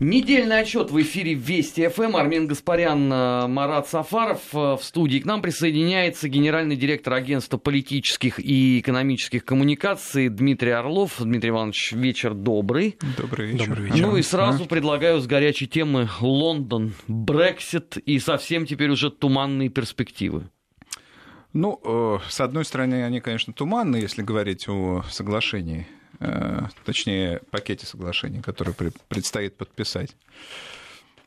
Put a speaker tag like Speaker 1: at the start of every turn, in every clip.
Speaker 1: Недельный отчет в эфире Вести ФМ. Армен Гаспарян, э, Марат Сафаров э, в студии. К нам присоединяется генеральный директор агентства политических и экономических коммуникаций Дмитрий Орлов. Дмитрий Иванович, вечер добрый.
Speaker 2: Добрый вечер.
Speaker 1: Добрый вечер. Ну и сразу а? предлагаю с горячей темы Лондон, Брексит и совсем теперь уже туманные перспективы.
Speaker 2: Ну, э, с одной стороны, они, конечно, туманные, если говорить о соглашении точнее, пакете соглашений, который предстоит подписать.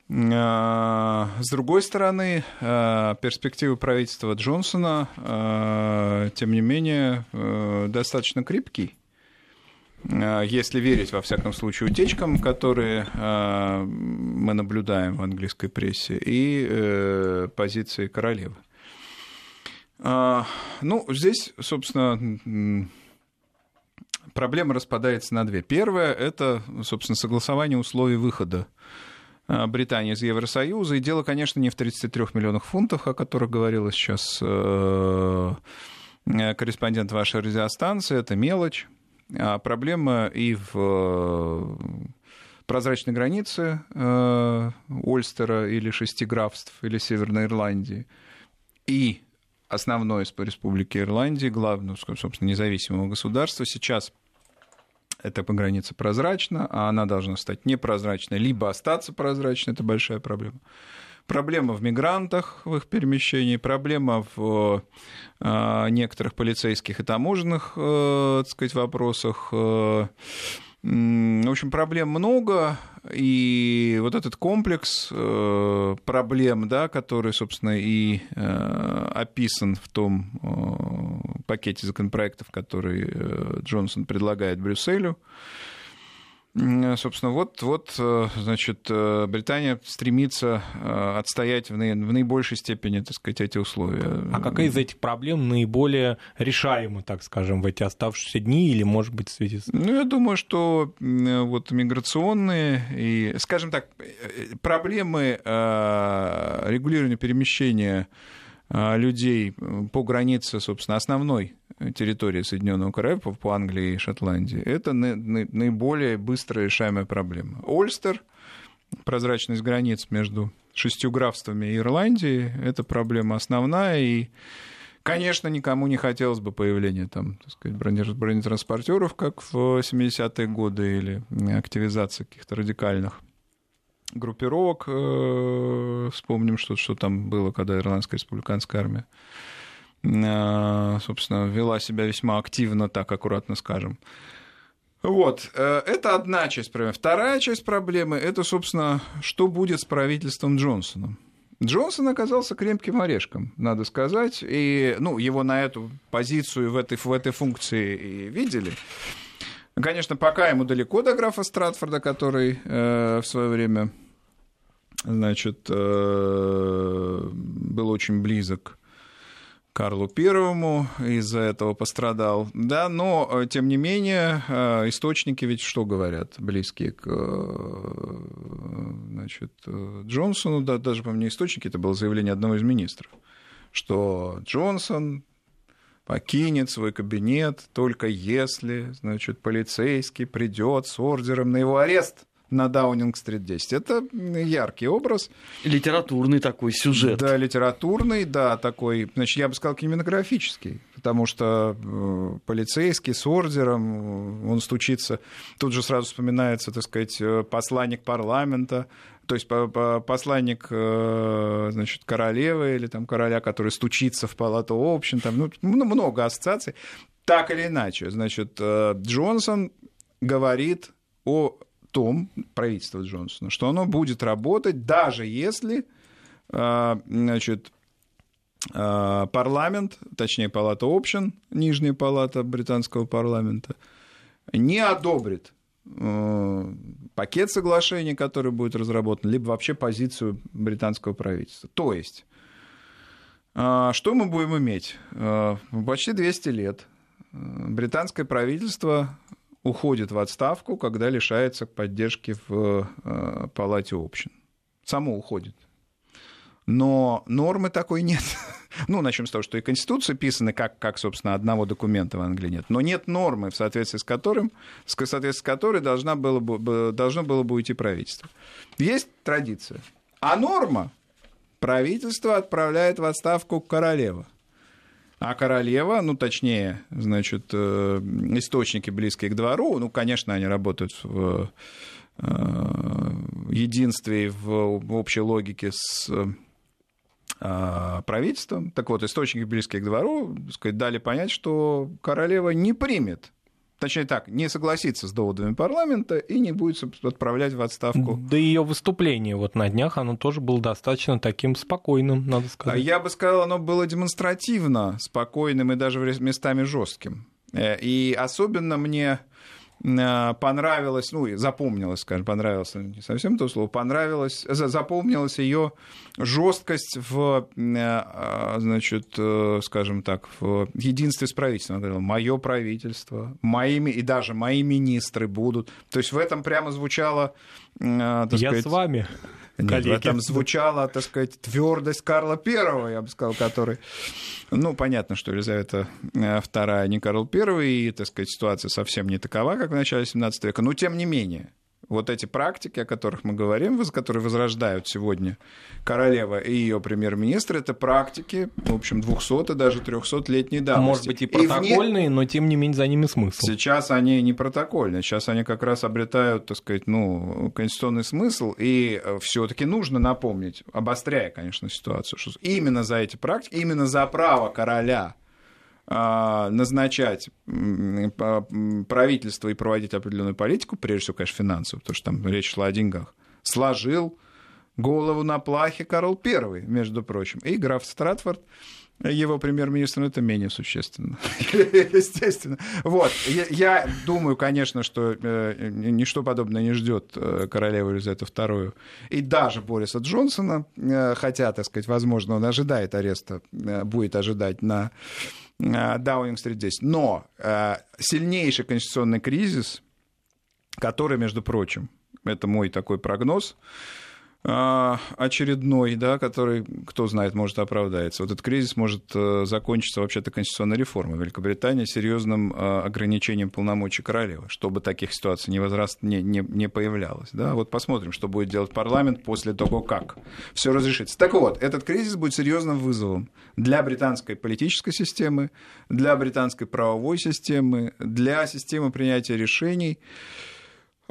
Speaker 2: Э, с другой стороны, э, перспективы правительства Джонсона, тем не менее, достаточно крепкие. Если верить, во всяком случае, утечкам, которые мы наблюдаем в английской прессе, и позиции королевы. Ну, здесь, собственно, проблема распадается на две. Первое — это, собственно, согласование условий выхода э, Британии из Евросоюза. И дело, конечно, не в 33 миллионах фунтов, о которых говорила сейчас э, э, корреспондент вашей радиостанции. Это мелочь. А проблема и в прозрачной границе Ольстера или шести графств или Северной Ирландии. И основной из Республики Ирландии, главного, собственно, независимого государства, сейчас эта граница прозрачна, а она должна стать непрозрачной, либо остаться прозрачной, это большая проблема. Проблема в мигрантах, в их перемещении, проблема в э, некоторых полицейских и таможенных, э, так сказать, вопросах. В общем, проблем много, и вот этот комплекс э, проблем, да, который, собственно, и э, описан в том э, пакете законопроектов, который Джонсон предлагает Брюсселю, Собственно, вот, вот, э, значит, э, Британия стремится э, отстоять в, наибольшей степени, так сказать, эти условия.
Speaker 3: А какая из этих проблем наиболее решаема, так скажем, в эти оставшиеся дни или, может быть, в связи с...
Speaker 2: Ну, я думаю, что вот миграционные и, скажем так, проблемы регулирования перемещения людей по границе, собственно, основной территории Соединенного Королевства по Англии и Шотландии, это наиболее быстро решаемая проблема. Ольстер, прозрачность границ между шестью графствами и Ирландией, это проблема основная, и Конечно, никому не хотелось бы появления там, так сказать, бронетранспортеров, как в 70-е годы, или активизации каких-то радикальных группировок. Э, вспомним, что, что там было, когда Ирландская республиканская армия собственно, вела себя весьма активно, так аккуратно скажем. Вот, э, это одна часть проблемы. Вторая часть проблемы – это, собственно, что будет с правительством Джонсона. Джонсон оказался крепким орешком, надо сказать, и ну, его на эту позицию в этой, в этой функции и видели. Конечно, пока ему далеко до графа Стратфорда, который э, в свое время значит, э, был очень близок Карлу Первому из-за этого пострадал. Да, но, э, тем не менее, э, источники ведь что говорят, близкие к э, значит, Джонсону, да, даже, по мне, источники, это было заявление одного из министров, что Джонсон покинет свой кабинет только если, значит, полицейский придет с ордером на его арест на Даунинг-стрит 10. Это яркий образ.
Speaker 1: Литературный такой сюжет.
Speaker 2: Да, литературный, да, такой, значит, я бы сказал, кинематографический, потому что э, полицейский с ордером, он стучится, тут же сразу вспоминается, так сказать, э, посланник парламента, то есть посланник э, значит, королевы или там короля, который стучится в палату общин, там ну, много ассоциаций. Так или иначе, значит, Джонсон говорит о том, правительство Джонсона, что оно будет работать, даже если а, значит, а, парламент, точнее, палата общин, нижняя палата британского парламента, не одобрит а, пакет соглашений, который будет разработан, либо вообще позицию британского правительства. То есть, что мы будем иметь? Почти 200 лет британское правительство уходит в отставку, когда лишается поддержки в э, Палате общин. Само уходит. Но нормы такой нет. Ну, начнем с того, что и Конституция писана как, как, собственно, одного документа в Англии нет. Но нет нормы, в соответствии с, которым, в соответствии с которой должна было бы, должно было бы уйти правительство. Есть традиция. А норма правительство отправляет в отставку королева. А королева, ну, точнее, значит, э, источники близкие к двору, ну, конечно, они работают в э, единстве, в общей логике с а, правительством. Так вот, источники близкие к двору сказать, дали понять, что королева не примет точнее так, не согласится с доводами парламента и не будет отправлять в отставку.
Speaker 3: Да ее выступление вот на днях, оно тоже было достаточно таким спокойным, надо сказать.
Speaker 2: Я бы сказал, оно было демонстративно спокойным и даже местами жестким. Э, и особенно мне понравилось, ну, запомнилось, скажем, понравилось не совсем то слово, понравилось, запомнилась ее жесткость в, э, а, значит, э, скажем так, в единстве с правительством. Она говорила, мое правительство, моими, и даже мои министры будут. То есть в этом прямо звучало,
Speaker 3: Я сказать, с вами.
Speaker 2: Нет, коллеги. в этом звучала, так сказать, твердость Карла Первого, я бы сказал, который... Ну, понятно, что Елизавета II э, не Карл I, и, так сказать, ситуация совсем не такова, как в начале 17 века, но тем не менее, вот эти практики, о которых мы говорим, которые возрождают сегодня королева и ее премьер-министр, это практики, в общем, 200 и даже 300-летней давности.
Speaker 3: Может быть, и протокольные, и вне... но тем не менее за ними смысл.
Speaker 2: Сейчас они не протокольные, сейчас они как раз обретают, так сказать, ну, конституционный смысл, и э, все таки нужно напомнить, обостряя, конечно, ситуацию, что именно за эти практики, именно за право короля назначать правительство и проводить определенную политику, прежде всего, конечно, финансовую, потому что там речь шла о деньгах, сложил голову на плахе Карл I, между прочим, и граф Стратфорд, его премьер-министр, ну, это менее существенно, естественно. Вот, я, думаю, конечно, что э, ничто подобное не ждет э, королеву Елизавету II и даже Бориса Джонсона, э, хотя, так сказать, возможно, он ожидает ареста, будет ожидать на Даунинг-стрит 10. Но э, сильнейший конституционный кризис, который, между прочим, это мой такой прогноз, очередной, да, который, кто знает, может оправдается. Вот этот кризис может э, закончиться вообще-то конституционной реформой Великобритании серьезным э, ограничением полномочий королевы, чтобы таких ситуаций не, возраст, не, не, не появлялось. Да? Вот посмотрим, что будет делать парламент после того, как все разрешится. Так вот, этот кризис будет серьезным вызовом для британской политической системы, для британской правовой системы, для системы принятия решений.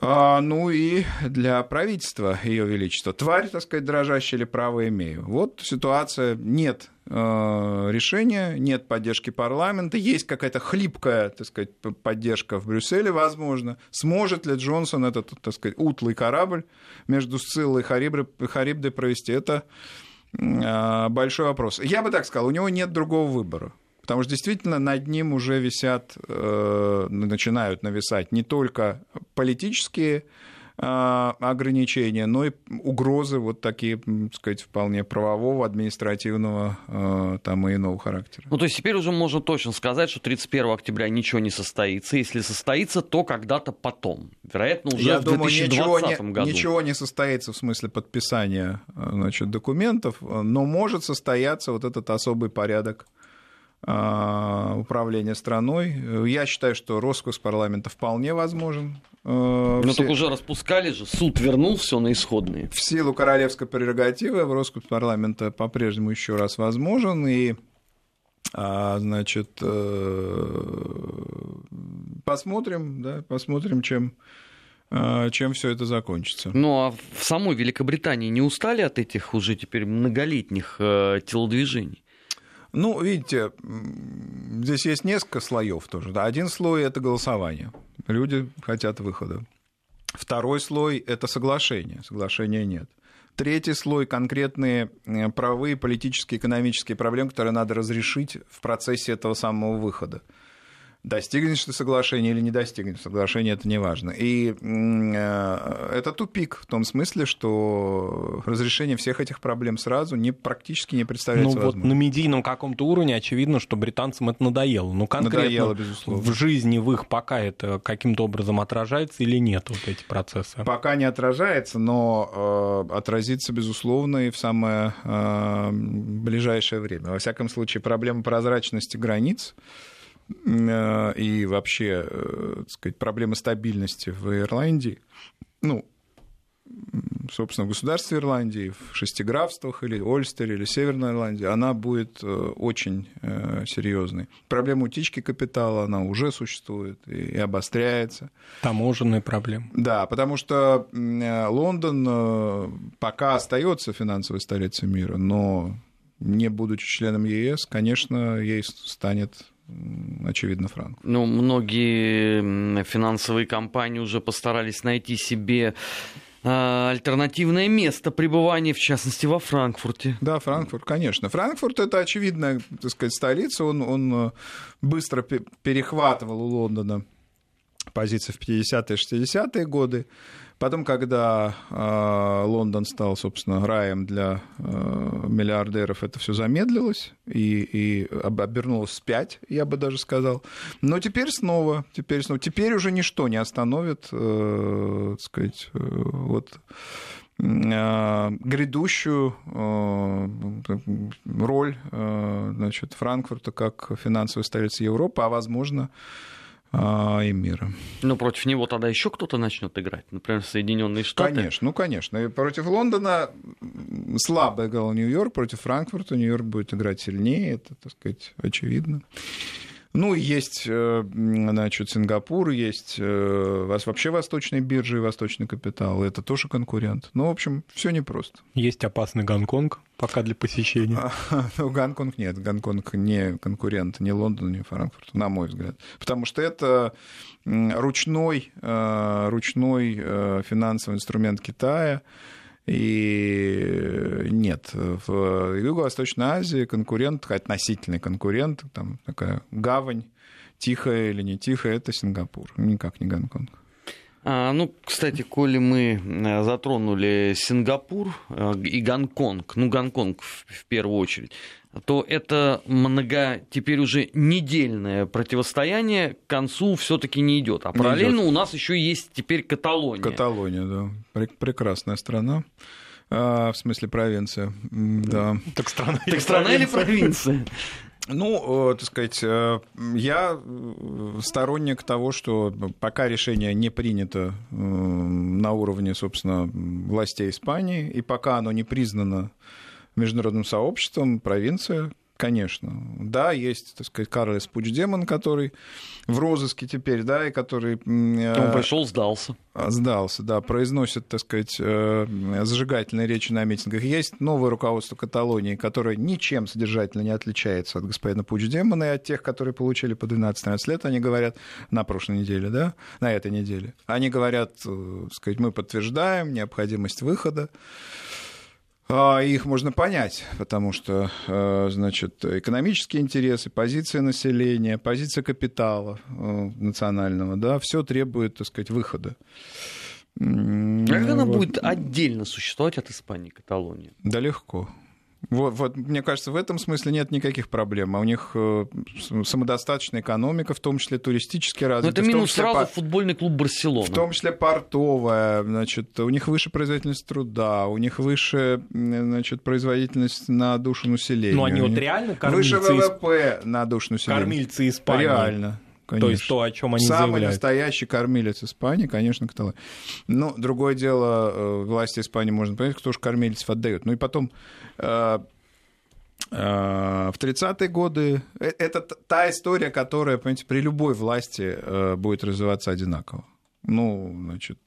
Speaker 2: А, ну и для правительства Ее Величества. Тварь, так сказать, дрожащая или право имею. Вот ситуация, нет э, решения, нет поддержки парламента, есть какая-то хлипкая, так сказать, поддержка в Брюсселе, возможно. Сможет ли Джонсон этот, так сказать, утлый корабль между Сциллой и Харибдой провести? Это э, большой вопрос. Я бы так сказал, у него нет другого выбора. Потому что действительно над ним уже висят, э, начинают нависать не только политические э, ограничения, но и угрозы вот такие, так сказать, вполне правового, административного э, там и иного характера.
Speaker 1: Ну, то есть теперь уже можно точно сказать, что 31 октября ничего не состоится. Если состоится, то когда-то потом. Вероятно, уже
Speaker 2: Я
Speaker 1: в
Speaker 2: думаю,
Speaker 1: 2020
Speaker 2: ничего не,
Speaker 1: году.
Speaker 2: Ничего не состоится в смысле подписания значит, документов, но может состояться вот этот особый порядок управления страной. Я считаю, что роскос парламента вполне возможен.
Speaker 1: Но ну, все... так уже распускали же, суд вернул все на исходные.
Speaker 2: В силу королевской прерогативы в роскос парламента по-прежнему еще раз возможен, и а, значит, э, посмотрим, да, посмотрим, чем а, чем все это закончится.
Speaker 1: Ну а в самой Великобритании не устали от этих уже теперь многолетних э, телодвижений?
Speaker 2: Ну, видите, здесь есть несколько слоев тоже. Да. Один слой это голосование. Люди хотят выхода. Второй слой это соглашение. Соглашения нет. Третий слой конкретные э, правовые, политические, экономические проблемы, которые надо разрешить в процессе этого самого выхода. Достигнешь ты соглашения или не достигнешь соглашения, это не важно. И э, это тупик в том смысле, что разрешение всех этих проблем сразу не, практически не представляется
Speaker 3: ну,
Speaker 2: возможным.
Speaker 3: Вот на медийном каком-то уровне очевидно, что британцам это надоело. Ну, конкретно надоело, безусловно. в жизни в их пока это каким-то образом отражается или нет, вот эти процессы?
Speaker 2: Пока не отражается, но э, отразится, безусловно, и в самое э, ближайшее время. Во всяком случае, проблема прозрачности границ и вообще, э, так сказать, проблемы стабильности в Ирландии, ну, собственно, в государстве Ирландии, в шестиграфствах или Ольстере, или Северной Ирландии, она будет э, очень серьезной. Проблема утечки капитала, она уже существует и обостряется.
Speaker 3: Таможенные проблемы.
Speaker 2: Да, потому что Лондон пока остается финансовой столицей мира, но не будучи членом ЕС, конечно, ей станет очевидно, Франк.
Speaker 1: Ну, многие финансовые компании уже постарались найти себе а, альтернативное место пребывания, в частности, во Франкфурте.
Speaker 2: Да, Франкфурт, конечно. Франкфурт это очевидная, так сказать, столица. Он, он э, быстро перехватывал у Лондона позиции в 50-е, 60-е годы. Потом, когда э, Лондон стал, собственно, раем для э, миллиардеров, это все замедлилось и, и обернулось вспять, я бы даже сказал. Но теперь снова, теперь снова, теперь уже ничто не остановит, э, так сказать, э, вот э, грядущую э, роль значит, Франкфурта как финансовой столицы Европы, а возможно а, и мира.
Speaker 1: Ну, против него тогда еще кто-то начнет играть, например, Соединенные Штаты.
Speaker 2: Конечно, ну, конечно. И против Лондона слабо играл Нью-Йорк, против Франкфурта Нью-Йорк будет играть сильнее, это, так сказать, очевидно. Ну, есть, э, значит, Сингапур, есть э, вас вообще восточные биржи и восточный капитал. Это тоже конкурент. Ну, в общем, все непросто.
Speaker 3: Есть опасный Гонконг пока для посещения.
Speaker 2: Ну, Гонконг нет. Гонконг не конкурент ни Лондону, ни Франкфурту, на мой взгляд. Потому что это ручной, э, ручной финансовый инструмент Китая, и нет, в Юго-Восточной Азии конкурент, относительный конкурент, там такая гавань, тихая или не тихая, это Сингапур, никак не Гонконг.
Speaker 1: А, ну, кстати, коли мы э, затронули Сингапур э, и Гонконг, ну, Гонконг в, в первую очередь, то это много теперь уже недельное противостояние к концу все-таки не идет. А параллельно идет. у нас еще есть теперь Каталония.
Speaker 2: Каталония, да. Прекрасная страна. А, в смысле провинция, да.
Speaker 1: Так страна, так страна или провинция?
Speaker 2: Ну, э, так сказать, э, я э, сторонник того, что пока решение не принято на уровне, собственно, властей Испании, и пока оно не признано международным сообществом, провинция, конечно. Да, есть, так сказать, Карлес Пучдемон, который в розыске теперь, да, и который...
Speaker 1: Он пришел, сдался.
Speaker 2: А, сдался, да, произносит, так сказать, э, зажигательные речи на митингах. Есть новое руководство Каталонии, которое ничем содержательно не отличается от господина Пучдемона и от тех, которые получили по 12-13 лет, они говорят, на прошлой неделе, да, на этой неделе. Они говорят, э, так сказать, мы подтверждаем необходимость выхода их можно понять, потому что, э, значит, экономические интересы, позиция населения, позиция капитала э, национального, да, все требует, так сказать, выхода.
Speaker 1: А как она вот. будет отдельно существовать от Испании, Каталонии?
Speaker 2: Да легко. Вот, вот, мне кажется, в этом смысле нет никаких проблем. А у них э, самодостаточная экономика, в том числе туристически развита.
Speaker 1: Но это минус сразу по... футбольный клуб Барселона.
Speaker 2: В том числе портовая, значит, у них выше производительность труда, у них выше, значит, производительность на душу населения.
Speaker 3: Ну, они вот реально кормильцы...
Speaker 2: Выше ВВП на душу населения.
Speaker 3: Кормильцы Испании.
Speaker 2: Реально.
Speaker 3: Конечно. То есть то, о чем они
Speaker 2: Самый
Speaker 3: заявляют.
Speaker 2: настоящий кормилец Испании, конечно, Каталония. Ну, другое дело, э, власти Испании можно понять, кто же кормильцев отдает. Ну и потом, э, э, в 30-е годы это та история, которая, понимаете, при любой власти будет развиваться одинаково. Ну, значит,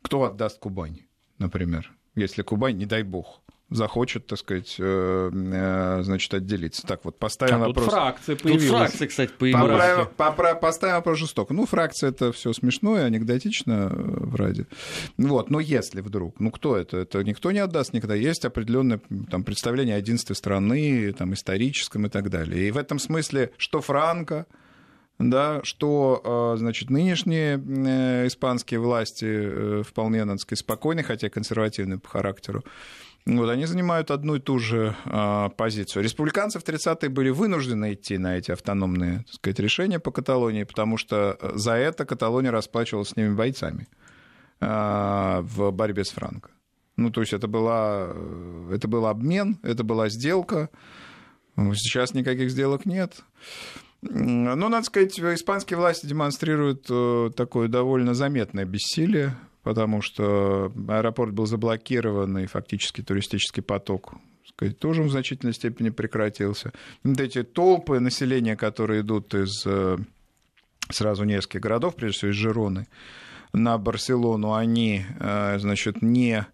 Speaker 2: кто отдаст Кубань, например, если Кубань, не дай бог, захочет, так сказать, э, э, значит, отделиться. Так вот, поставим а вопрос.
Speaker 3: Тут фракция появилась. Тут
Speaker 1: фракция, кстати, появилась.
Speaker 2: Поправим, поправим, поставим вопрос жестоко. Ну, фракция это все смешно и анекдотично э, вроде. Вот, но если вдруг, ну кто это? Это никто не отдаст никогда. Есть определенное там, представление о единстве страны, там, историческом и так далее. И в этом смысле, что Франко, да, что, значит, нынешние испанские власти вполне, надо сказать, спокойны, хотя консервативны по характеру, вот, они занимают одну и ту же а, позицию. Республиканцы в 30-е были вынуждены идти на эти автономные так сказать, решения по Каталонии, потому что за это Каталония расплачивалась с ними бойцами а, в борьбе с Франко. Ну, то есть это, была, это был обмен, это была сделка. Сейчас никаких сделок нет. Но, ну, надо сказать, испанские власти демонстрируют э, такое довольно заметное бессилие потому что аэропорт был заблокирован, и фактически туристический поток сказать, тоже в значительной степени прекратился. Вот эти толпы населения, которые идут из э, сразу нескольких городов, прежде всего из Жироны, на Барселону, они, э, значит, не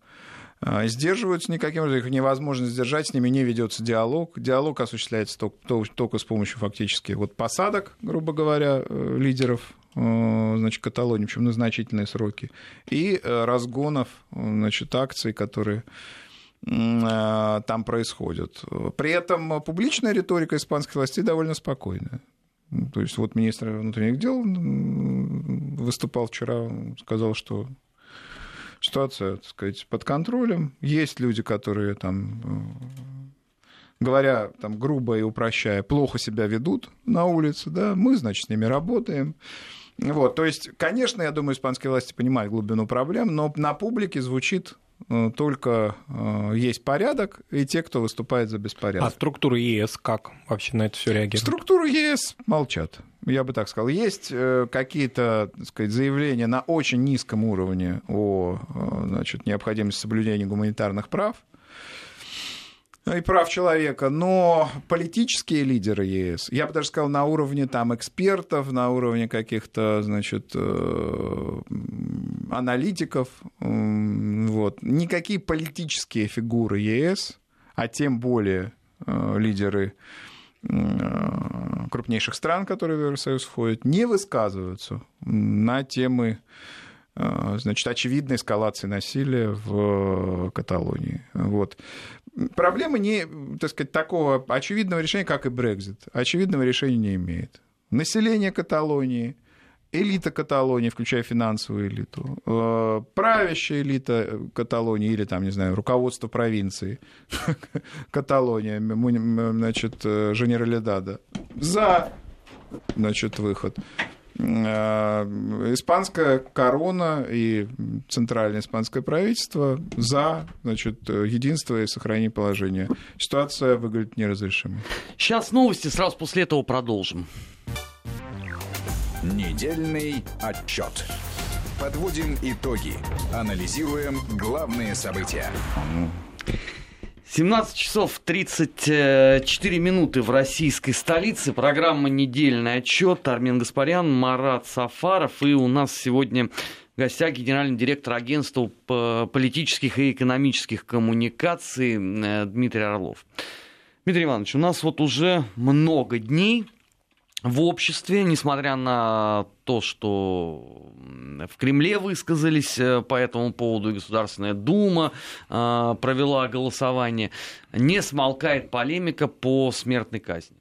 Speaker 2: э, сдерживаются никаким образом, их невозможно сдержать, с ними не ведется диалог. Диалог осуществляется только, только с помощью фактически вот посадок, грубо говоря, лидеров значит, Каталонии, причем на значительные сроки, и э, разгонов значит, акций, которые э, там происходят. При этом публичная риторика испанской власти довольно спокойная. Ну, то есть вот министр внутренних дел выступал вчера, сказал, что ситуация, так сказать, под контролем. Есть люди, которые там говоря там грубо и упрощая, плохо себя ведут на улице, да, мы, значит, с ними работаем. Вот, то есть, конечно, я думаю, испанские власти понимают глубину проблем, но на публике звучит э, только э, есть порядок и те, кто выступает за беспорядок.
Speaker 3: А структура ЕС как вообще на это все реагирует?
Speaker 2: Структура ЕС молчат. Я бы так сказал. Есть э, какие-то сказать, заявления на очень низком уровне о значит, необходимости соблюдения гуманитарных прав и прав человека, но политические лидеры ЕС, я бы даже сказал, на уровне там экспертов, на уровне каких-то, значит, э, аналитиков, вот, никакие политические фигуры ЕС, а тем более э, лидеры э, крупнейших стран, которые в Евросоюз входят, не высказываются на темы значит, очевидной эскалации насилия в Каталонии. Вот. Проблема не, так сказать, такого очевидного решения, как и Брекзит. Очевидного решения не имеет. Население Каталонии, элита Каталонии, включая финансовую элиту, э, правящая элита Каталонии или, там, не знаю, руководство провинции Каталония, значит, э, Женералидада, за значит, выход. Э, испанская корона и центральное испанское правительство за значит, единство и сохранение положения. Ситуация выглядит неразрешимой.
Speaker 1: Сейчас новости, сразу после этого продолжим.
Speaker 4: Недельный отчет. Подводим итоги. Анализируем главные события.
Speaker 1: 17 часов 34 минуты в российской столице. Программа «Недельный отчет». Армин Гаспарян, Марат Сафаров. И у нас сегодня в гостях генеральный директор агентства политических и экономических коммуникаций э, Дмитрий Орлов. Дмитрий Иванович, у нас вот уже много дней в обществе, несмотря на то, что в Кремле высказались э, по этому поводу, и Государственная Дума э, провела голосование, не смолкает полемика по смертной казни.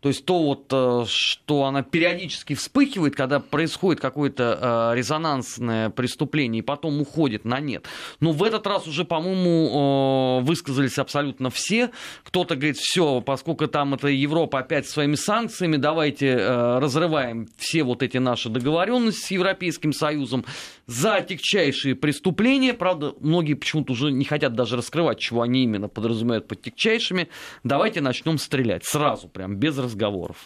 Speaker 1: То есть то вот, э, что она периодически вспыхивает, когда происходит какое-то э, резонансное преступление и потом уходит на нет. Но в этот раз уже, по-моему, э, высказались абсолютно все. Кто-то говорит, все, поскольку там это Европа опять своими санкциями, давайте разрываем все вот эти наши договоренности с Европейским Союзом за тягчайшие преступления. Правда, многие почему-то уже не хотят даже раскрывать, чего они именно подразумевают под тягчайшими. Давайте начнем стрелять сразу, прям без разговоров.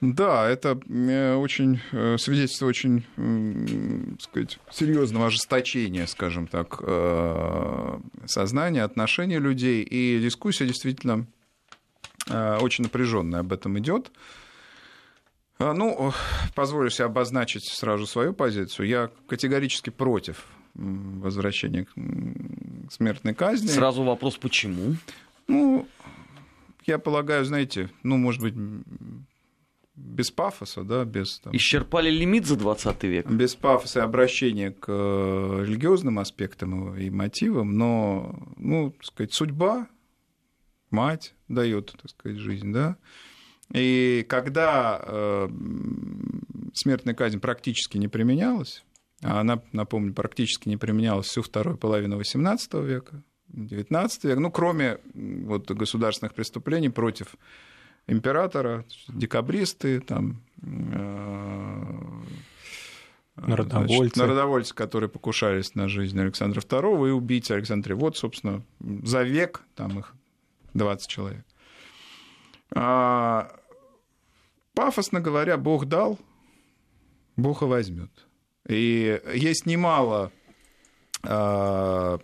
Speaker 2: Да, это э, очень э, свидетельство очень, сказать, серьезного ожесточения, скажем так, э, сознания, отношений людей. И дискуссия действительно очень напряженная об этом идет. Ну, позволю себе обозначить сразу свою позицию. Я категорически против возвращения к смертной казни.
Speaker 1: Сразу вопрос, почему?
Speaker 2: Ну, я полагаю, знаете, ну, может быть, без пафоса, да, без...
Speaker 1: Там, Исчерпали лимит за 20 век?
Speaker 2: Без пафоса и обращения к э, религиозным аспектам и мотивам, но, ну, так сказать, судьба, мать дает, так сказать, жизнь, да, и когда э, смертная казнь практически не применялась, а она, напомню, практически не применялась всю вторую половину XVIII века, XIX век, ну, кроме вот, государственных преступлений против императора, декабристы, там,
Speaker 3: э, Народовольцы. Значит,
Speaker 2: народовольцы, которые покушались на жизнь Александра II, и убийцы Александра. Вот, собственно, за век там их 20 человек. А, пафосно говоря, Бог дал, Бог и возьмет. И есть немало а,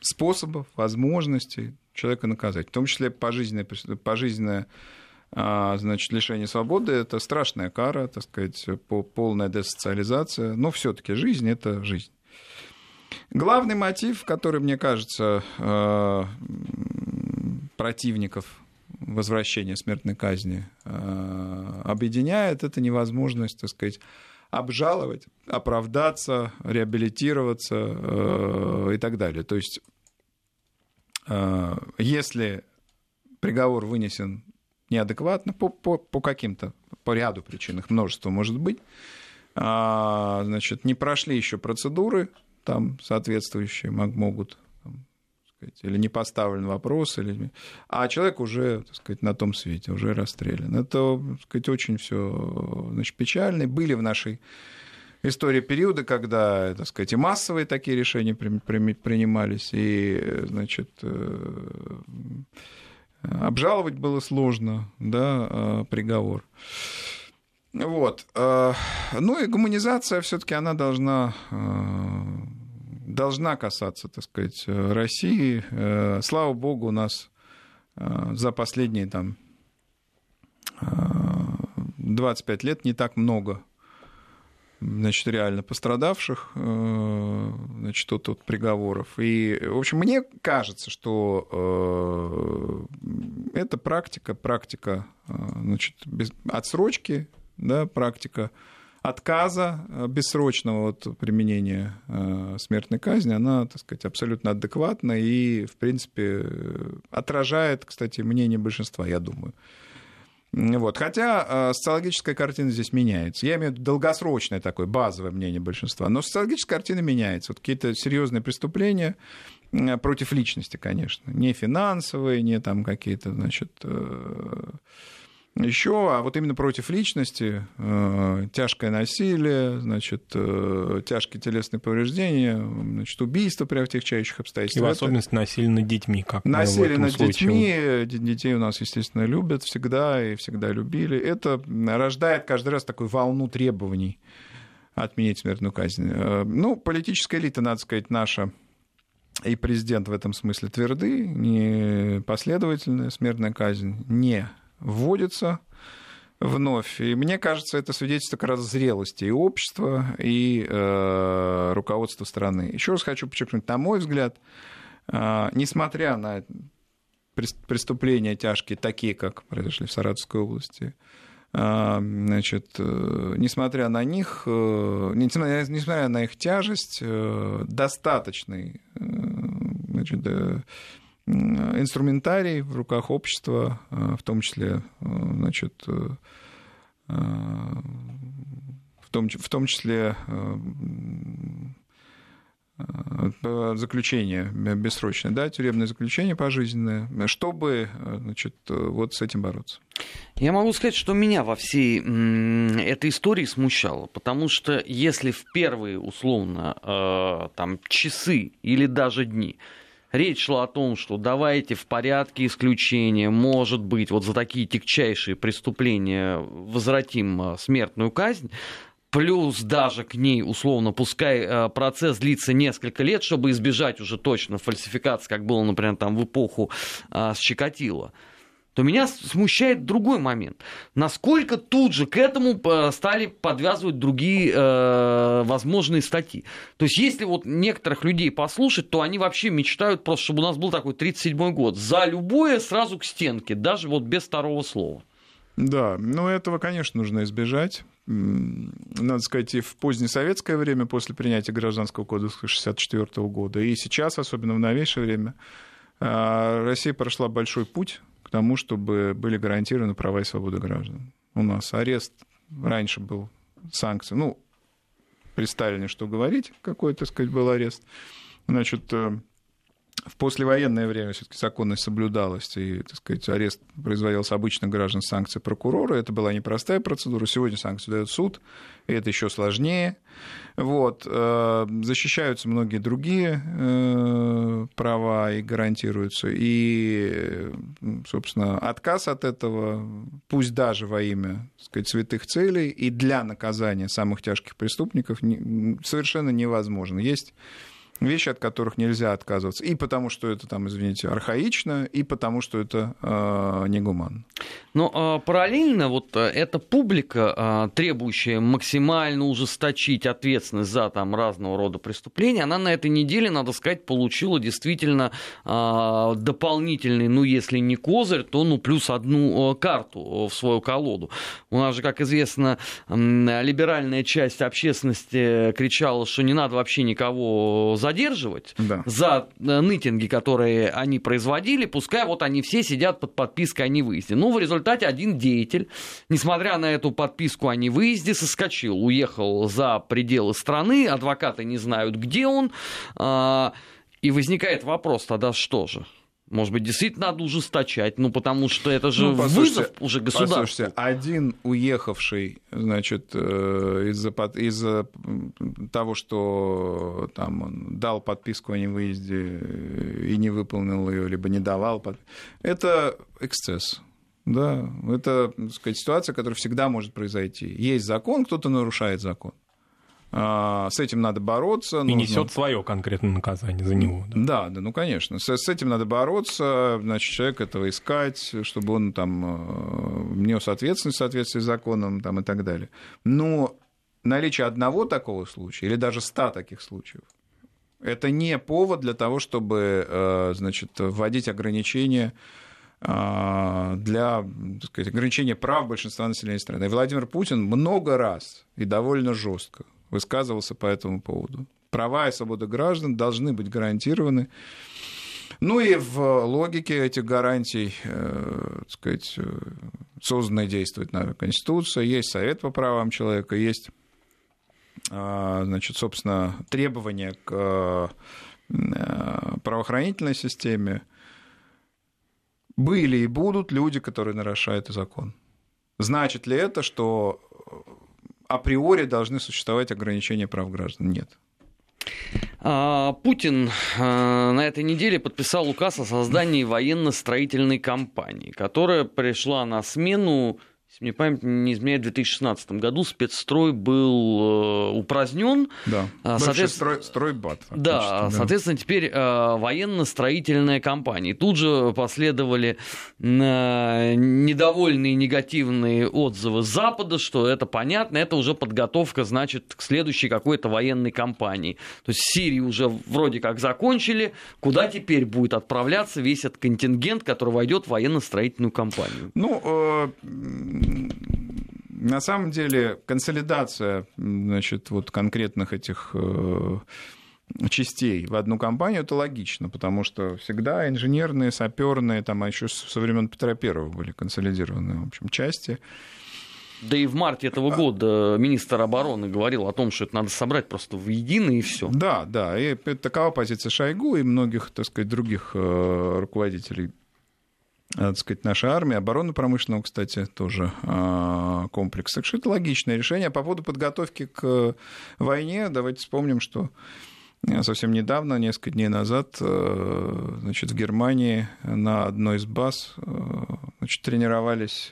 Speaker 2: способов, возможностей человека наказать, в том числе пожизненное, пожизненное а, значит, лишение свободы – это страшная кара, так сказать, полная десоциализация, но все таки жизнь – это жизнь. Главный мотив, который, мне кажется, а, противников возвращения смертной казни а, объединяет, это невозможность, так сказать, обжаловать, оправдаться, реабилитироваться и так далее. То есть Э, если приговор вынесен неадекватно по, по, по каким-то, по ряду причин, их множество может быть, а, значит, не прошли еще процедуры там соответствующие могут сказать, или не поставлен вопрос, или... а человек уже, так сказать, на том свете, уже расстрелян. Это, так сказать, очень все значит, печально. Были в нашей история периода, когда, так сказать, и массовые такие решения принимались, и, значит, э, обжаловать было сложно, да, а, приговор. Вот. А, ну и гуманизация все-таки она должна, а, должна касаться, так сказать, России. Э, слава богу, у нас за последние там 25 лет не так много значит, реально пострадавших, э, значит, от, от приговоров. И, в общем, мне кажется, что э, эта практика, практика э, значит, без, отсрочки, да, практика отказа бессрочного от применения смертной казни, она, так сказать, абсолютно адекватна и, в принципе, отражает, кстати, мнение большинства, я думаю. Вот. Хотя э, социологическая картина здесь меняется. Я имею в виду долгосрочное такое базовое мнение большинства. Но социологическая картина меняется. Вот какие-то серьезные преступления против личности, конечно. Не финансовые, не там какие-то, значит, э, еще, а вот именно против личности, э, тяжкое насилие, значит, э, тяжкие телесные повреждения, значит, убийство при отягчающих обстоятельствах.
Speaker 3: И в особенности насилие над детьми, как
Speaker 2: Насилие над случае. детьми, детей у нас, естественно, любят всегда и всегда любили. Это рождает каждый раз такую волну требований отменить смертную казнь. Э, ну, политическая элита, надо сказать, наша и президент в этом смысле тверды, не последовательная смертная казнь не вводится вновь. И мне кажется, это свидетельство как раз зрелости и общества, и э, руководства страны. Еще раз хочу подчеркнуть, на мой взгляд, э, несмотря на преступления тяжкие, такие, как произошли в Саратовской области, э, значит, э, несмотря на них, э, несмотря на их тяжесть, достаточный значит, инструментарий в руках общества, э, в том числе, э, значит, э, в том, в том числе заключение бессрочное, да, тюремное заключение пожизненное, чтобы значит, вот с этим бороться.
Speaker 1: Я могу сказать, что меня во всей этой истории смущало, потому что если в первые, условно, там, часы или даже дни речь шла о том, что давайте в порядке исключения, может быть, вот за такие тягчайшие преступления возвратим а, смертную казнь, плюс даже к ней, условно, пускай а, процесс длится несколько лет, чтобы избежать уже точно фальсификации, как было, например, там в эпоху а, с Чикатило то меня смущает другой момент. Насколько тут же к этому э, стали подвязывать другие э, возможные статьи. То есть, если вот некоторых людей послушать, то они вообще мечтают просто, чтобы у нас был такой 37-й год. За любое сразу к стенке, даже вот без второго слова.
Speaker 2: Да, ну этого, конечно, нужно избежать. Надо сказать, и в позднесоветское время, после принятия Гражданского кодекса 1964 года, и сейчас, особенно в новейшее время, э, Россия прошла большой путь тому, чтобы были гарантированы права и свободы граждан. У нас арест раньше был санкцией, ну, при Сталине что говорить, какой, так сказать, был арест. Значит, э, в послевоенное время все-таки законность соблюдалась, и, так сказать, арест производился обычно граждан санкцией прокурора. Это была непростая процедура. Сегодня санкцию дает суд, и это еще сложнее. Вот. Э, защищаются многие другие э, права и гарантируются. И, собственно, отказ от этого, пусть даже во имя так сказать, святых целей и для наказания самых тяжких преступников, совершенно невозможно. Есть вещи, от которых нельзя отказываться. И потому, что это, там, извините, архаично, и потому, что это э, негуманно.
Speaker 1: Но э, параллельно вот э, эта публика, э, требующая максимально ужесточить ответственность за там, разного рода преступления, она на этой неделе, надо сказать, получила действительно э, дополнительный, ну, если не козырь, то, ну, плюс одну э, карту в свою колоду. У нас же, как известно, э, либеральная часть общественности кричала, что не надо вообще никого задерживать да. за э, нытинги, которые они производили, пускай вот они все сидят под подпиской о невыезде. Ну, в результате один деятель, несмотря на эту подписку о невыезде, соскочил, уехал за пределы страны, адвокаты не знают, где он, а, и возникает вопрос тогда что же? Может быть, действительно надо ужесточать, ну, потому что это же ну, вызов уже государству. Послушайте,
Speaker 2: один уехавший, значит, э, из-за из того, что там он дал подписку о невыезде и не выполнил ее, либо не давал, это эксцесс. Да, это, так сказать, ситуация, которая всегда может произойти. Есть закон, кто-то нарушает закон. А, с этим надо бороться. И
Speaker 3: нужно... несет свое конкретное наказание за него.
Speaker 2: Да, да, да ну конечно. С, с этим надо бороться, значит, человек этого искать, чтобы он там э, нес ответственность в соответствии с законом там, и так далее. Но наличие одного такого случая или даже ста таких случаев, это не повод для того, чтобы э, значит, вводить ограничения э, для так сказать, ограничения прав большинства населения страны. И Владимир Путин много раз и довольно жестко высказывался по этому поводу. Права и свободы граждан должны быть гарантированы. Ну и в логике этих гарантий, э, так сказать, э, созданная действует на Конституция, есть Совет по правам человека, есть, э, значит, собственно, требования к э, правоохранительной системе. Были и будут люди, которые нарушают закон. Значит ли это, что априори должны существовать ограничения прав граждан. Нет.
Speaker 1: А, Путин а, на этой неделе подписал указ о создании военно-строительной компании, которая пришла на смену если мне память не изменяет, в 2016 году спецстрой был э, упразднен.
Speaker 2: Да, а, соответственно, строй, стройбат.
Speaker 1: Да, да, соответственно, теперь э, военно-строительная компания. И тут же последовали э, недовольные негативные отзывы Запада, что это понятно, это уже подготовка, значит, к следующей какой-то военной кампании. То есть Сирию уже вроде как закончили, куда теперь будет отправляться весь этот контингент, который войдет в военно-строительную компанию?
Speaker 2: Ну, на самом деле консолидация значит, вот конкретных этих э, частей в одну компанию, это логично, потому что всегда инженерные, саперные, там, а еще со времен Петра Первого были консолидированные, в общем, части.
Speaker 1: Да и в марте этого года министр обороны говорил о том, что это надо собрать просто в едино и все.
Speaker 2: Да, да, и такова позиция Шойгу и многих, так сказать, других э, руководителей так сказать, нашей армии, оборонно-промышленного, кстати, тоже а, комплекс. Так что это логичное решение. По поводу подготовки к войне, давайте вспомним, что э, совсем недавно, несколько дней назад, э, значит, в Германии на одной из баз э, значит, тренировались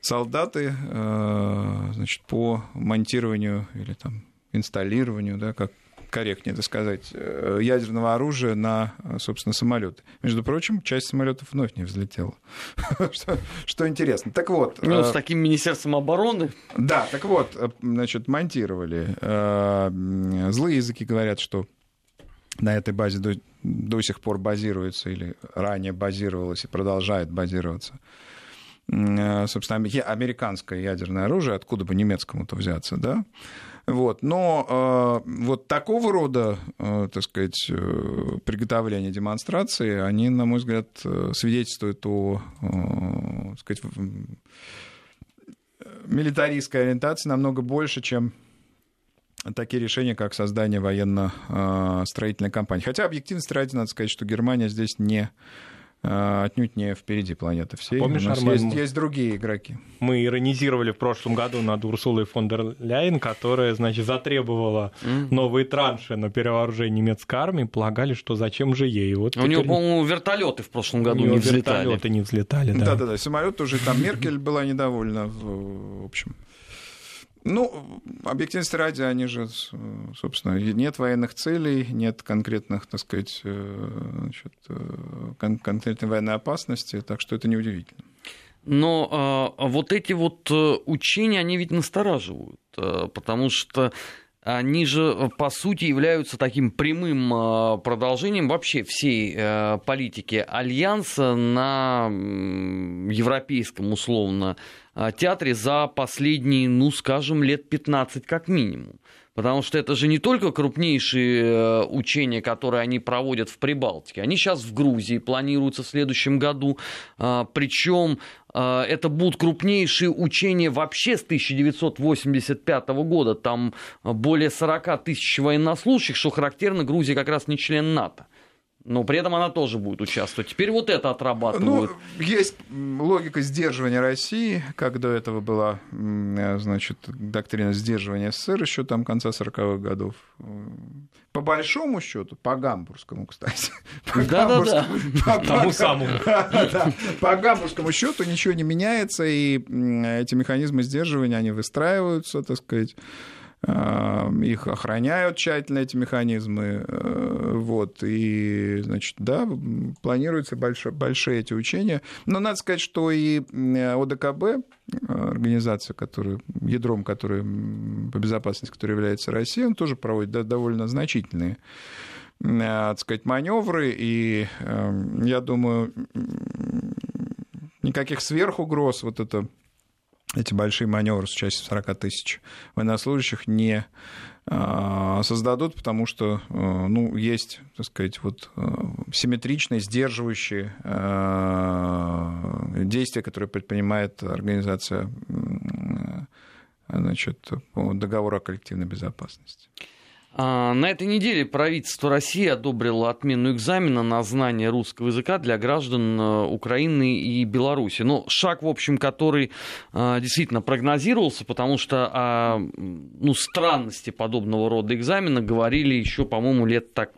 Speaker 2: солдаты значит, по монтированию или там инсталлированию, да, как корректнее это сказать, э, ядерного оружия на, собственно, самолеты. Между прочим, часть самолетов вновь не взлетела. что, что интересно. Так вот.
Speaker 1: Ну, с таким Министерством обороны.
Speaker 2: Да, так вот, значит, монтировали. Злые языки говорят, что на этой базе до, до сих пор базируется или ранее базировалось и продолжает базироваться Э, собственно, американское ядерное оружие, откуда бы немецкому-то взяться, да, вот. Но э, вот такого рода, э, так сказать, э, приготовления демонстрации, они, на мой взгляд, свидетельствуют о, так сказать, милитаристской ориентации намного больше, чем такие решения, как создание военно-строительной компании. Хотя, объективности ради, надо сказать, что Германия здесь не отнюдь не впереди планеты всей.
Speaker 3: Помнишь,
Speaker 2: У нас
Speaker 3: Армен,
Speaker 2: есть, есть другие игроки.
Speaker 3: Мы иронизировали в прошлом году над Урсулой фон дер Ляйен, которая, значит, затребовала mm. новые транши на перевооружение немецкой армии, полагали, что зачем же ей. Вот
Speaker 1: У теперь... него, по-моему, вертолеты в прошлом году не взлетали.
Speaker 3: Вертолеты не взлетали, да.
Speaker 2: Да-да-да, самолет уже там Меркель была недовольна, в общем. Ну, объективности ради, они же, собственно, нет военных целей, нет конкретных, так сказать, э, значит, э, кон- конкретной военной опасности, так что это неудивительно.
Speaker 1: Но а, вот эти вот э, учения, они ведь настораживают, потому что они же, по сути, являются таким прямым продолжением вообще всей политики Альянса на европейском, условно, а, театре за последние, ну, скажем, лет 15 как минимум. Потому что это же не только крупнейшие э, учения, которые они проводят в Прибалтике. Они сейчас в Грузии планируются в следующем году. А, Причем это будут крупнейшие учения вообще с 1985 года. Там более 40 тысяч военнослужащих, что характерно, Грузия как раз не член НАТО но при этом она тоже будет участвовать. Теперь вот это отрабатывают.
Speaker 2: Ну, есть логика сдерживания России, как до этого была, значит, доктрина сдерживания СССР еще там конца 40-х годов. По большому счету, по гамбургскому, кстати.
Speaker 1: Да-да-да.
Speaker 3: Тому самому.
Speaker 2: По гамбургскому счету ничего не меняется, и эти механизмы сдерживания, они выстраиваются, так сказать, их охраняют тщательно, эти механизмы. Э, вот, и, значит, да, планируются большие, большие эти учения. Но надо сказать, что и ОДКБ, организация, которая, ядром которой по безопасности, которая является Россией, он тоже проводит довольно значительные э, так сказать, маневры, и я думаю, никаких сверхугроз вот это эти большие маневры с участием 40 тысяч военнослужащих не а, создадут, потому что а, ну, есть, так сказать, вот, а, симметричные, сдерживающие действия, которые предпринимает организация значит, по договору о коллективной безопасности.
Speaker 1: А, на этой неделе правительство России одобрило отмену экзамена на знание русского языка для граждан э, Украины и Беларуси. Ну, шаг, в общем, который а, действительно прогнозировался, потому что о ну, странности подобного рода экзамена говорили еще, по-моему, лет так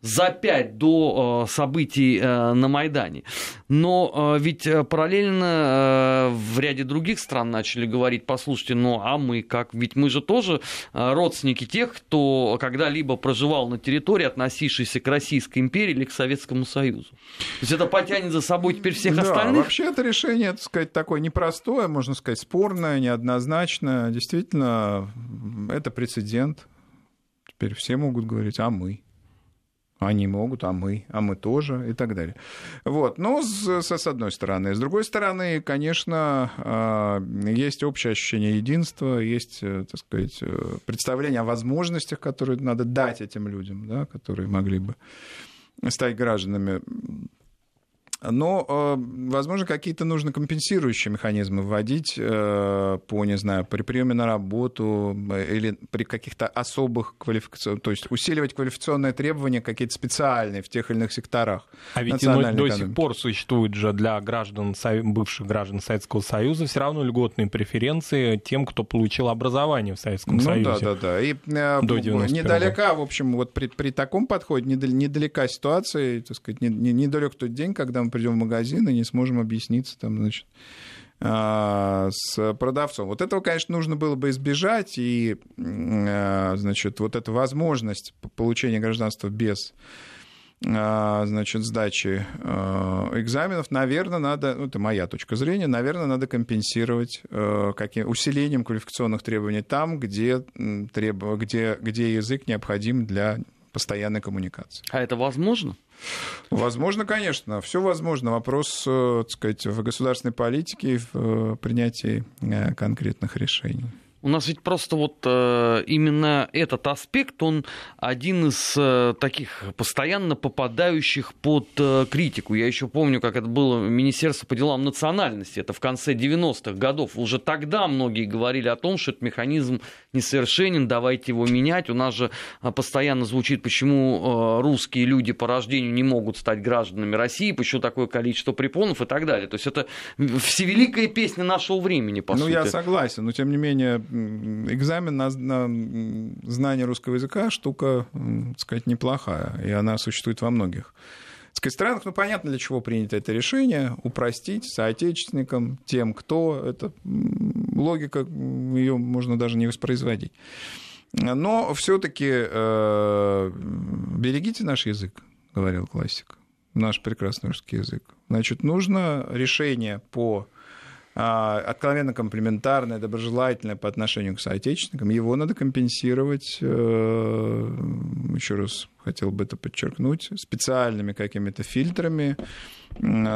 Speaker 1: за пять до э, событий э, на Майдане. Но э, ведь параллельно в ряде других стран начали говорить, послушайте, ну а мы как? Ведь мы же тоже родственники тех, кто когда-либо проживал на территории, относившейся к Российской империи или к Советскому Союзу. То есть это потянет за собой теперь всех
Speaker 2: да,
Speaker 1: остальных?
Speaker 2: вообще это решение, так сказать, такое непростое, можно сказать, спорное, неоднозначное. Действительно, это прецедент. Теперь все могут говорить, а мы. Они могут, а мы, а мы тоже и так далее. Вот. Но с, с одной стороны. С другой стороны, конечно, а, есть общее ощущение единства, есть, э, так сказать, э, представление о возможностях, которые надо дать этим людям, да, которые могли бы стать гражданами но, э, возможно, какие-то нужно компенсирующие механизмы вводить э, по, не знаю, при приеме на работу э, или при каких-то особых квалификационных, то есть усиливать квалификационные требования какие-то специальные в тех или иных секторах.
Speaker 3: А ведь до, до сих пор существует же для граждан, бывших граждан Советского Союза все равно льготные преференции тем, кто получил образование в Советском
Speaker 2: ну,
Speaker 3: Союзе.
Speaker 2: Да, да, да. И до недалека, в общем, вот при, при таком подходе, недалека ситуация, так сказать, недалек тот день, когда мы придем в магазин и не сможем объясниться там, значит, с продавцом. Вот этого, конечно, нужно было бы избежать, и, значит, вот эта возможность получения гражданства без значит, сдачи экзаменов, наверное, надо, ну, это моя точка зрения, наверное, надо компенсировать каким, усилением квалификационных требований там, где, треб, где, где язык необходим для постоянной коммуникации.
Speaker 1: А это возможно?
Speaker 2: Возможно, конечно. Все возможно. Вопрос, э, так сказать, в государственной политике, в э, принятии э, конкретных решений.
Speaker 1: У нас ведь просто вот э, именно этот аспект, он один из э, таких постоянно попадающих под э, критику. Я еще помню, как это было Министерство по делам национальности, это в конце 90-х годов. Уже тогда многие говорили о том, что этот механизм несовершенен, давайте его менять. У нас же э, постоянно звучит, почему э, русские люди по рождению не могут стать гражданами России, почему такое количество препонов и так далее. То есть это всевеликая песня нашего времени, по
Speaker 2: ну,
Speaker 1: сути.
Speaker 2: Ну, я согласен, но тем не менее экзамен на, на знание русского языка штука, так сказать, неплохая, и она существует во многих сказать, странах, ну, понятно, для чего принято это решение, упростить соотечественникам, тем, кто, это логика, ее можно даже не воспроизводить. Но все-таки э, берегите наш язык, говорил классик, наш прекрасный русский язык. Значит, нужно решение по откровенно комплементарное, доброжелательное по отношению к соотечественникам, его надо компенсировать, э, еще раз хотел бы это подчеркнуть, специальными какими-то фильтрами,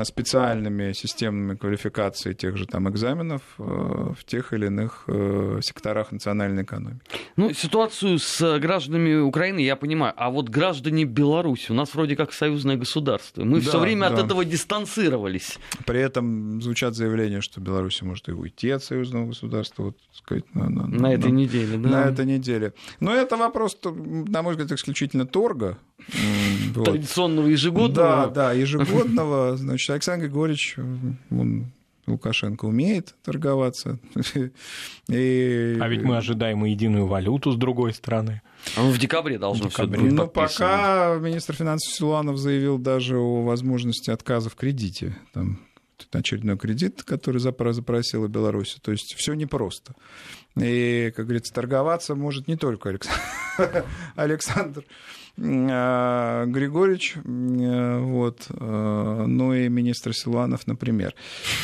Speaker 2: специальными системами квалификации тех же там экзаменов э, в тех или иных э, секторах национальной экономики.
Speaker 1: Ну, ситуацию с гражданами Украины я понимаю, а вот граждане Беларуси, у нас вроде как союзное государство, мы да, все время да. от этого дистанцировались.
Speaker 2: При этом звучат заявления, что Беларусь может и уйти от союзного государства, вот, сказать,
Speaker 1: на, на, на этой на, неделе, да?
Speaker 2: На этой неделе. Но это вопрос, на мой взгляд, исключительно торга.
Speaker 1: Вот. Традиционного ежегодного.
Speaker 2: Да, да, ежегодного. Значит, Александр Григорьевич, он Лукашенко умеет торговаться.
Speaker 3: И... А ведь мы ожидаем и единую валюту с другой стороны.
Speaker 1: А в декабре должно все быть
Speaker 2: Ну, пока министр финансов Силуанов заявил даже о возможности отказа в кредите. Там очередной кредит, который запросила Беларусь. То есть все непросто. И, как говорится, торговаться может не только Александр а, Григорьевич, вот, а, но и министр Силуанов, например.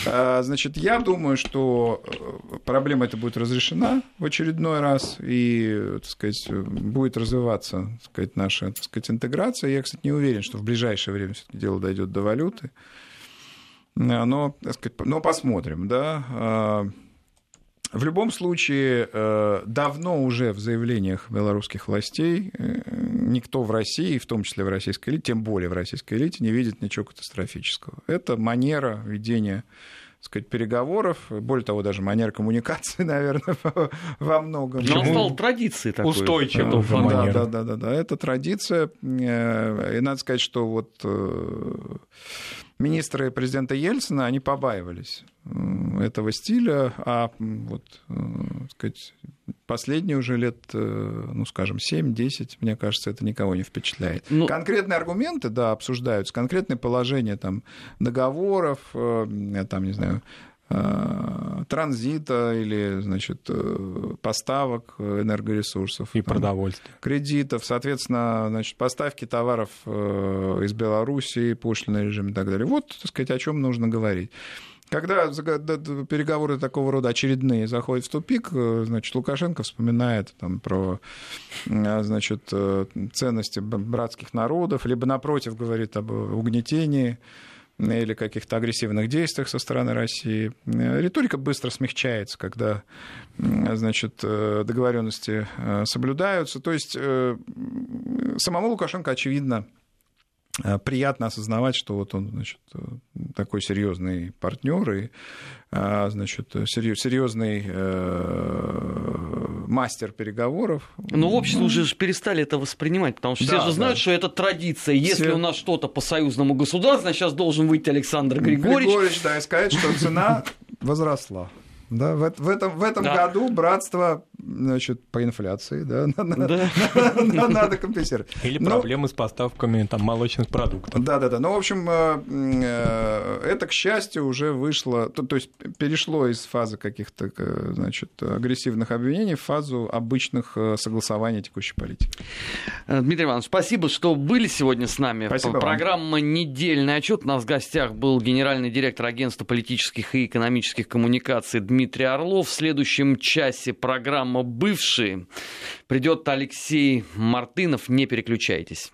Speaker 2: А, значит, я думаю, что э, проблема эта будет разрешена в очередной раз, и, так сказать, будет развиваться, так сказать, наша, так сказать, интеграция. Я, кстати, не уверен, что в ближайшее время все-таки дело дойдет до валюты. Но, так сказать, но посмотрим, да. В любом случае, э, давно уже в заявлениях белорусских властей э, никто в России, в том числе в российской элите, тем более в российской элите, не видит ничего катастрофического. Это манера ведения сказать, переговоров, более того, даже манера коммуникации, наверное, во многом.
Speaker 1: Но он стал традицией такой.
Speaker 3: Устойчивой.
Speaker 2: Да, да, да, да, да, это традиция. Э, и надо сказать, что вот министры президента Ельцина, они побаивались этого стиля, а вот, э, сказать, последние уже лет, э, ну, скажем, 7-10, мне кажется, это никого не впечатляет. Ну... Конкретные аргументы, да, обсуждаются, конкретные положения там договоров, э, там, не знаю, транзита или, значит, поставок энергоресурсов.
Speaker 3: И там, продовольствия.
Speaker 2: Кредитов, соответственно, значит, поставки товаров из Белоруссии, пошлинный режим и так далее. Вот, так сказать, о чем нужно говорить. Когда переговоры такого рода очередные заходят в тупик, э, значит, Лукашенко вспоминает там, про э, значит, э, ценности братских народов, либо, напротив, говорит об угнетении или каких-то агрессивных действиях со стороны России. Риторика быстро смягчается, когда значит, договоренности соблюдаются. То есть самому Лукашенко, очевидно, Э, приятно осознавать, что вот он, значит, э, такой серьезный партнер и, э, значит, серьезный мастер переговоров.
Speaker 1: Ну, в обществе уже перестали это воспринимать, потому что да, все же знают, да. что это традиция. Если все... у нас что-то по союзному государству, значит, сейчас должен выйти Александр Григорьевич.
Speaker 2: Григорьевич, да, и сказать, что цена возросла. Да, в, в этом, в этом да. году братство значит, по инфляции, да, надо компенсировать.
Speaker 3: Или проблемы с поставками там молочных продуктов.
Speaker 2: Да-да-да. Ну, в общем, это, к счастью, уже вышло, то есть перешло из фазы каких-то, значит, агрессивных обвинений в фазу обычных согласований текущей политики.
Speaker 1: Дмитрий Иванович, спасибо, что были сегодня с нами.
Speaker 2: Спасибо
Speaker 1: Программа. «Недельный отчет». У нас в гостях был генеральный директор агентства политических и экономических коммуникаций Дмитрий Орлов. В следующем часе программа «Бывшие». Придет Алексей Мартынов. Не переключайтесь.